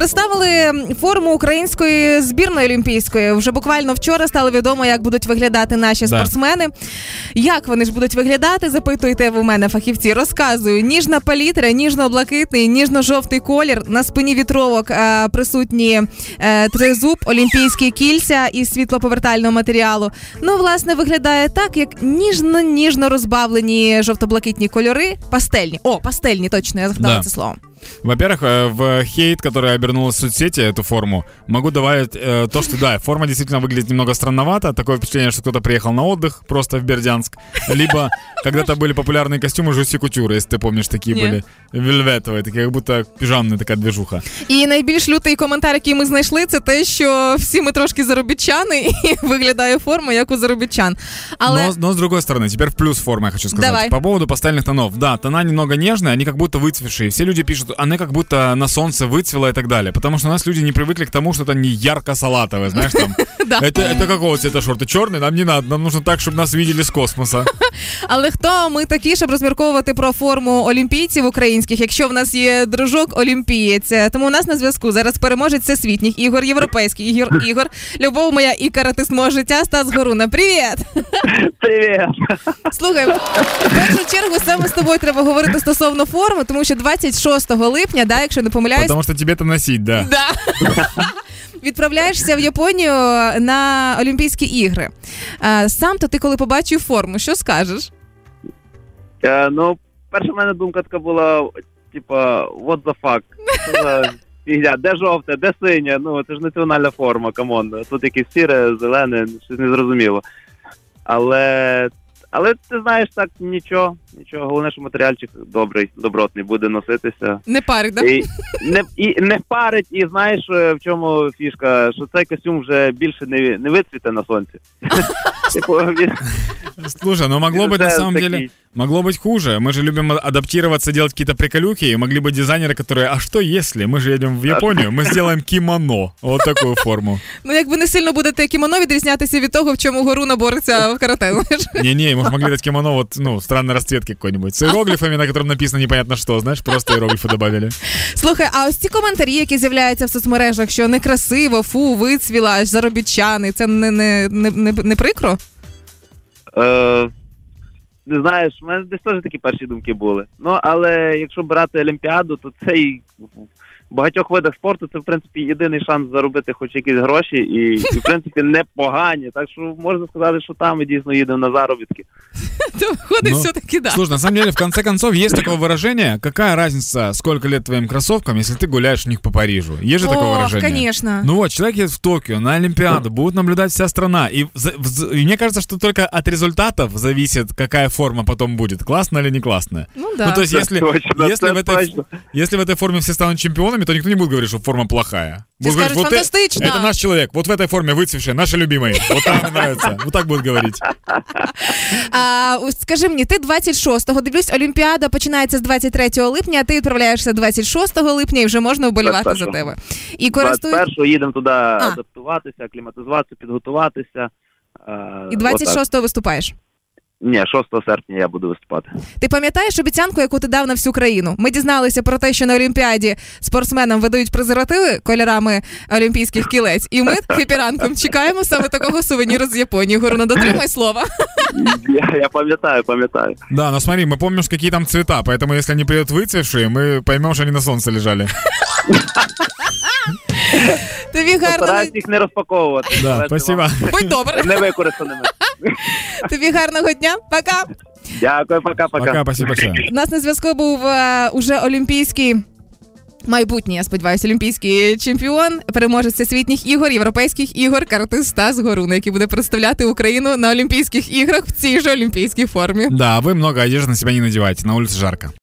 представили форму української збірної олімпійської. Вже буквально вчора стало відомо, як будуть виглядати наші Да. спортсмени. Як вони ж будуть виглядати? Запитуйте ви мене, фахівці. Розказую: ніжна палітра, ніжно-блакитний, ніжно-жовтий колір. На спині вітровок е, присутні е, тризуб, олімпійські кільця із світлоповертального матеріалу. Ну, власне, виглядає так, як ніжно-ніжно розбавлені жовто-блакитні кольори. Пастельні. О, пастельні, точно, я згадала Да. це слово. Во-первых, э, в хейт, который обернул в соцсети эту форму, могу добавить э, то, что да, форма действительно выглядит немного странновато. Такое впечатление, что кто-то приехал на отдых просто в Бердянск. Либо когда-то были популярные костюмы Жуси Кутюры, если ты помнишь, такие Не. были. Вельветовые, такие, как будто пижамная такая движуха. І найбільш лютий коментар, який ми знайшли, це те, що всі ми трошки заробітчани, і виглядає форма як у заробітчан. Але Но, но с другой стороны, теперь в плюс формы я хочу сказать. Давай. По поводу пастельных тонов. Да, тона немного нежные, они как будто выцвевшие. Все люди пишут, она как будто на солнце выцвела и так далее. Потому что у нас люди не привыкли к тому, что это не ярко-салатовое, знаешь, там. Да. Это, это какого цвета шорты? Черный? Нам не надо. Нам нужно так, чтобы нас видели с космоса. Але хто ми такі, щоб розмірковувати про форму олімпійців українських, якщо в нас є дружок олімпієць? Тому у нас на зв'язку зараз переможець всесвітніх ігор, європейських ігор, ігор. Любов моя і каратист мого життя Стас Горуна. Привіт! Привіт! Слухай, в першу чергу саме з тобою треба говорити стосовно форми, тому що 26 липня, да, якщо не помиляюсь, Потому что тебе это носить, да. Да. Відправляєшся в Японію на Олімпійські ігри. Е, Сам то ти, коли побачив форму, що скажеш? Е, ну, перша в мене думка така була, типа, what the fuck? Що за фігня? Де жовте, де синє? Ну, це ж національна форма, come on. Тут якесь сіре, зелене, щось незрозуміло. Але, але ти знаєш, так нічого, нічого. Головне, що матеріальчик добрий, добротний, буде носитися. Не парить, да? І не, і не парить, і знаєш, е, в чому фішка, що цей костюм вже більше не, не вицвіте на сонці. Типу, Слушай, ну могло би на самом такий. деле, могло быть хуже. Мы же любим а- адаптироваться, делать какие-то приколюхи, и могли быть дизайнеры, которые, а что если мы же едем в Японию, мы сделаем кимоно, вот такую форму. Ну, якби не сильно будете кімоно відрізнятися від того, в чому Горуна бореться в карате. знаєш. Не-не, мы же могли дать кимоно, вот, ну, странной расцветки какой-нибудь, с иероглифами, на котором написано непонятно что, знаешь, просто иероглифы добавили. Слухай, а ось ці коментарі, які з'являються в соцмережах, що некрасиво, фу, вицвіла, аж заробітчани, це не, не, не, не, не прикро? Е, не знаєш, у мене десь теж такі перші думки були. Ну, але якщо брати Олімпіаду, то це і в багатьох видах спорту це, в принципі, єдиний шанс заробити хоч якісь гроші, і, і в принципі, непогані. Так що можна сказати, що там ми дійсно їдемо на заробітки. То виходить, Ну, все-таки да. Слушай, на самом деле, в конце концов, есть такое выражение, какая разница, сколько лет твоим кроссовкам, если ты гуляешь в них по Парижу. Есть же такое Ох, выражение? конечно. Ну вот, человек едет в Токио на Олимпиаду, будет наблюдать вся страна. И, за- в- и мне кажется, что только от результатов зависит, какая форма потом будет, классная или не классная. Ну да. Ну, то есть, Це если, точно, если, це в этой, точно. если в этой форме все станут чемпионами, то никто не будет говорить, что форма плохая. Все Будут скажут, говорить, вот э- фантастично. это наш человек, вот в этой форме выцвевший, наши любимые. Вот так мне нравится. Вот так будут говорить. А, ось скажи мені, ти 26-го, дивлюсь, Олімпіада починається з 23 липня, а ти відправляєшся 26 липня і вже можна вболівати за 21-го. тебе. І користуєш... 21-го їдемо туди адаптуватися, акліматизуватися, підготуватися. Е, І отак. 26-го виступаєш. Ні, 6 серпня я буду виступати. Ти пам'ятаєш обіцянку, яку ти дав на всю країну? Ми дізналися про те, що на Олімпіаді спортсменам видають презервативи кольорами олімпійських кілець, і ми хепіранком чекаємо саме такого сувеніру з Японії. Горуна, дотримай слова. Я, я пам'ятаю, пам'ятаю. Да, но смотри, мы помним, какие там цвета, поэтому если они придут выцвевшие, мы поймем, что они на солнце лежали. Тобі гарного Стараюсь їх не розпаковувати. Да, Давайте спасибо. вам будь добре. Невикористаними. Тобі гарного дня. Пока. Дякую, пока-пока. Пока, спасибо. У нас на зв'язку був е, уже олімпійський. Майбутній, я сподіваюся, олімпійський чемпіон, переможець всесвітніх ігор, європейських ігор, каратист Стас Горуна, який буде представляти Україну на Олімпійських іграх в цій же олімпійській формі. Да, вы много одежды на себя не надевайте, на улице жарко.